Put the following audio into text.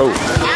Oh.